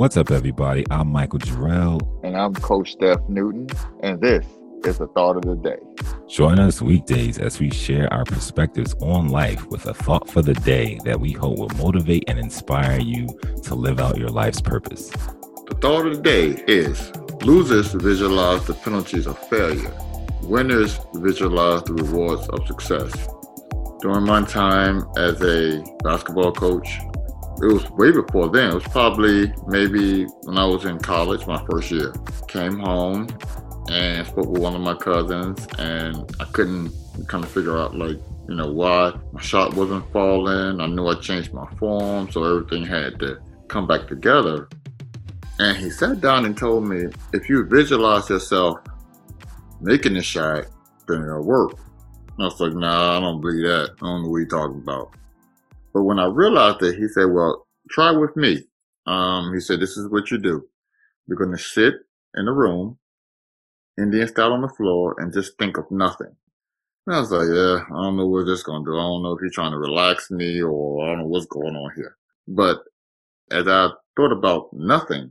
What's up, everybody? I'm Michael Jarrell. And I'm Coach Steph Newton. And this is the thought of the day. Join us weekdays as we share our perspectives on life with a thought for the day that we hope will motivate and inspire you to live out your life's purpose. The thought of the day is losers visualize the penalties of failure, winners visualize the rewards of success. During my time as a basketball coach, it was way before then. It was probably maybe when I was in college, my first year. Came home and spoke with one of my cousins, and I couldn't kind of figure out like you know why my shot wasn't falling. I knew I changed my form, so everything had to come back together. And he sat down and told me, if you visualize yourself making the shot, then it'll work. I was like, nah, I don't believe that. I don't know what you're talking about. But when I realized it, he said, well, try with me. Um, he said, this is what you do. You're going to sit in a room, Indian style on the floor, and just think of nothing. And I was like, yeah, I don't know what this is going to do. I don't know if he's trying to relax me or I don't know what's going on here. But as I thought about nothing,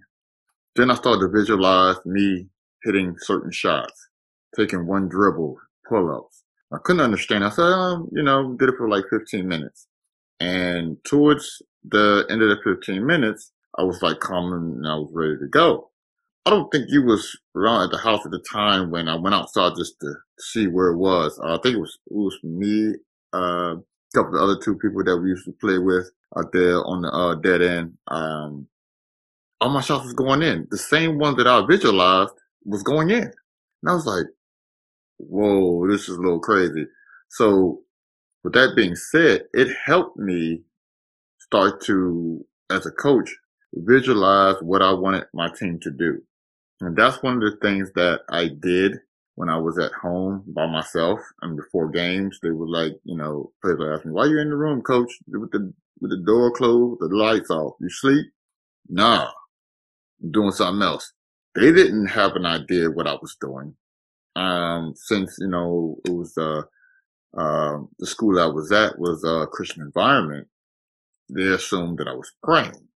then I started to visualize me hitting certain shots, taking one dribble, pull ups. I couldn't understand. I said, um, you know, did it for like 15 minutes. And towards the end of the 15 minutes, I was like calm and I was ready to go. I don't think you was around at the house at the time when I went outside just to see where it was. Uh, I think it was, it was me, uh, a couple of other two people that we used to play with out there on the, uh, dead end. Um, all my shots was going in. The same one that I visualized was going in. And I was like, whoa, this is a little crazy. So with that being said, it helped me start to, as a coach, visualize what I wanted my team to do. And that's one of the things that I did when I was at home by myself and before games. They would like, you know, players would ask me, why are you in the room, coach, with the, with the door closed, the lights off? You sleep? Nah, I'm doing something else. They didn't have an idea what I was doing. Um, since, you know, it was, uh, um, the school I was at was a Christian environment, they assumed that I was praying.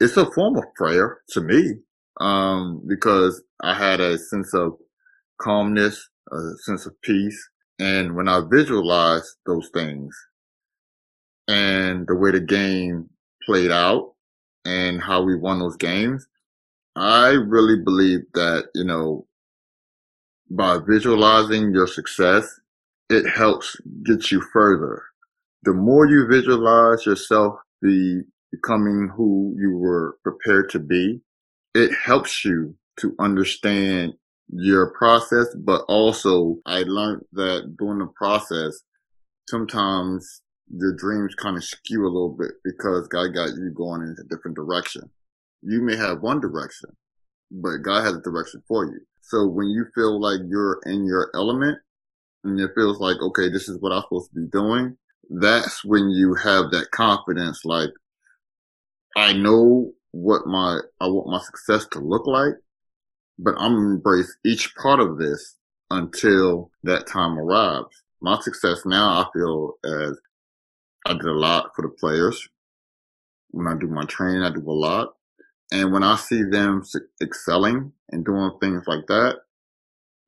It's a form of prayer to me, um, because I had a sense of calmness, a sense of peace. And when I visualized those things and the way the game played out and how we won those games, I really believe that, you know, by visualizing your success it helps get you further. The more you visualize yourself be becoming who you were prepared to be, it helps you to understand your process, but also I learned that during the process, sometimes your dreams kind of skew a little bit because God got you going in a different direction. You may have one direction, but God has a direction for you. So when you feel like you're in your element, and it feels like, okay, this is what I'm supposed to be doing, that's when you have that confidence. Like, I know what my, I want my success to look like, but I'm embrace each part of this until that time arrives. My success now, I feel as I did a lot for the players. When I do my training, I do a lot. And when I see them excelling and doing things like that,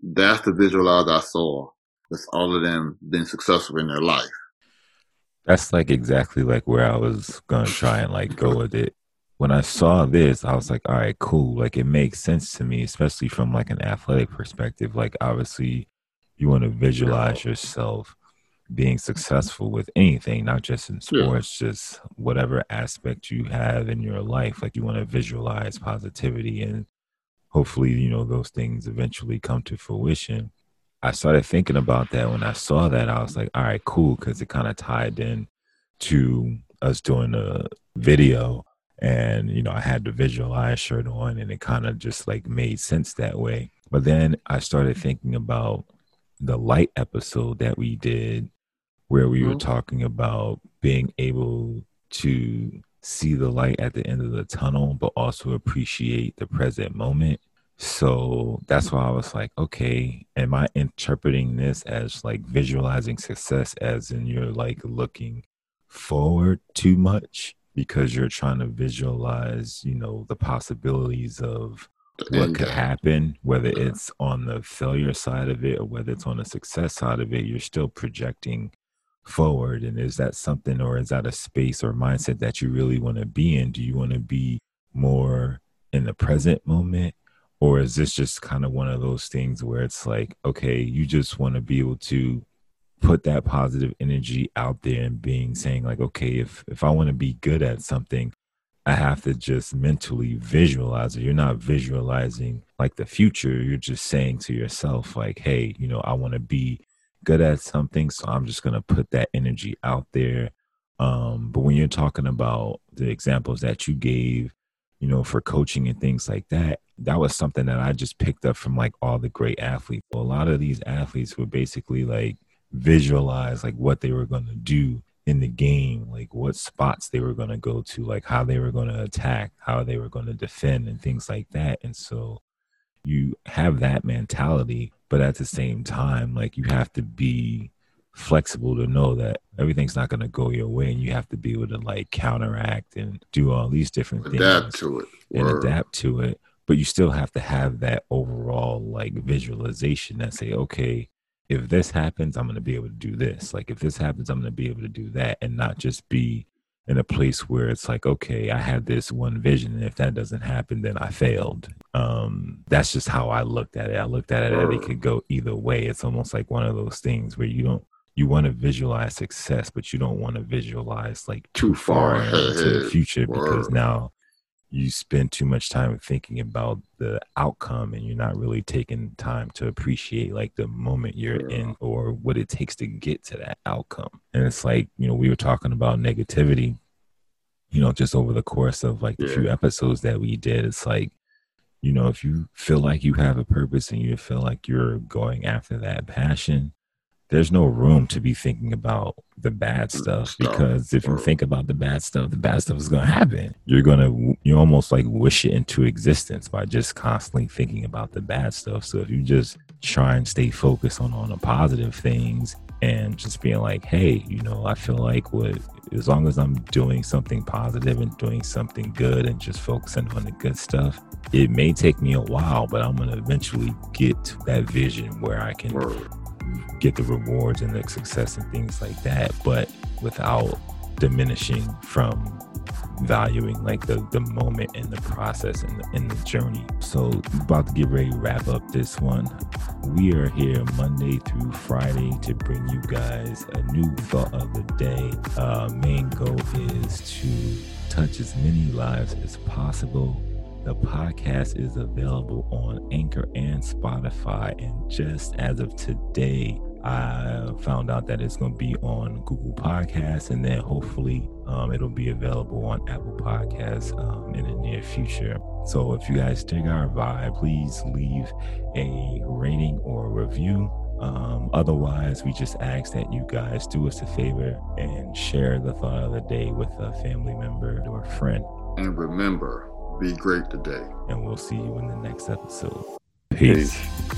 that's the visualize I saw with all of them being successful in their life. That's like exactly like where I was gonna try and like go with it. When I saw this, I was like, all right, cool. Like it makes sense to me, especially from like an athletic perspective. Like obviously you want to visualize yourself being successful with anything, not just in sports, yeah. just whatever aspect you have in your life. Like you want to visualize positivity and hopefully, you know, those things eventually come to fruition. I started thinking about that when I saw that. I was like, all right, cool, because it kind of tied in to us doing a video. And, you know, I had the visualize shirt on and it kind of just like made sense that way. But then I started thinking about the light episode that we did where we mm-hmm. were talking about being able to see the light at the end of the tunnel, but also appreciate the present moment. So that's why I was like, okay, am I interpreting this as like visualizing success as in you're like looking forward too much because you're trying to visualize, you know, the possibilities of what could happen, whether it's on the failure side of it or whether it's on the success side of it, you're still projecting forward. And is that something or is that a space or mindset that you really want to be in? Do you want to be more in the present moment? Or is this just kind of one of those things where it's like, okay, you just want to be able to put that positive energy out there and being saying like, okay, if if I want to be good at something, I have to just mentally visualize it. You're not visualizing like the future. You're just saying to yourself, like, hey, you know, I want to be good at something. So I'm just going to put that energy out there. Um, but when you're talking about the examples that you gave, you know, for coaching and things like that, that was something that I just picked up from like all the great athletes. A lot of these athletes were basically like visualize like what they were going to do in the game, like what spots they were going to go to, like how they were going to attack, how they were going to defend, and things like that. And so you have that mentality, but at the same time, like you have to be flexible to know that everything's not going to go your way and you have to be able to like counteract and do all these different Adapt things to it. and Word. adapt to it. But you still have to have that overall like visualization that say okay if this happens i'm going to be able to do this. Like if this happens i'm going to be able to do that and not just be in a place where it's like okay i have this one vision and if that doesn't happen then i failed. Um that's just how i looked at it. I looked at it that it could go either way. It's almost like one of those things where you don't you want to visualize success but you don't want to visualize like Too far into the future because now you spend too much time thinking about the outcome and you're not really taking time to appreciate like the moment you're Yeah. in or what it takes to get to that outcome. And it's like, you know, we were talking about negativity, you know, just over the course of like the few episodes that we did. It's like, you know, if you feel like you have a purpose and you feel like you're going after that passion, there's no room to be thinking about the bad mm, stuff Stuff. because if you think about the bad stuff, the bad stuff is going to happen. You're going to, you almost like wish it into existence by just constantly thinking about the bad stuff. So if you just try and stay focused on, on the positive things and just being like, hey, you know, I feel like what, as long as I'm doing something positive and doing something good and just focusing on the good stuff, it may take me a while, but I'm going to eventually get to that vision where I can. Get the rewards and the success and things like that, but without diminishing from valuing like the the moment and the process and the, and the journey. So about to get ready to wrap up this one. We are here Monday through Friday to bring you guys a new thought of the day. Uh, main goal is to touch as many lives as possible. The podcast is available on Anchor and Spotify. And just as of today, I found out that it's going to be on Google Podcasts and then hopefully um, it'll be available on Apple Podcasts um, in the near future. So if you guys dig our vibe, please leave a rating or a review. Um, otherwise, we just ask that you guys do us a favor and share the thought of the day with a family member or a friend. And remember, be great today. And we'll see you in the next episode. Peace. Peace.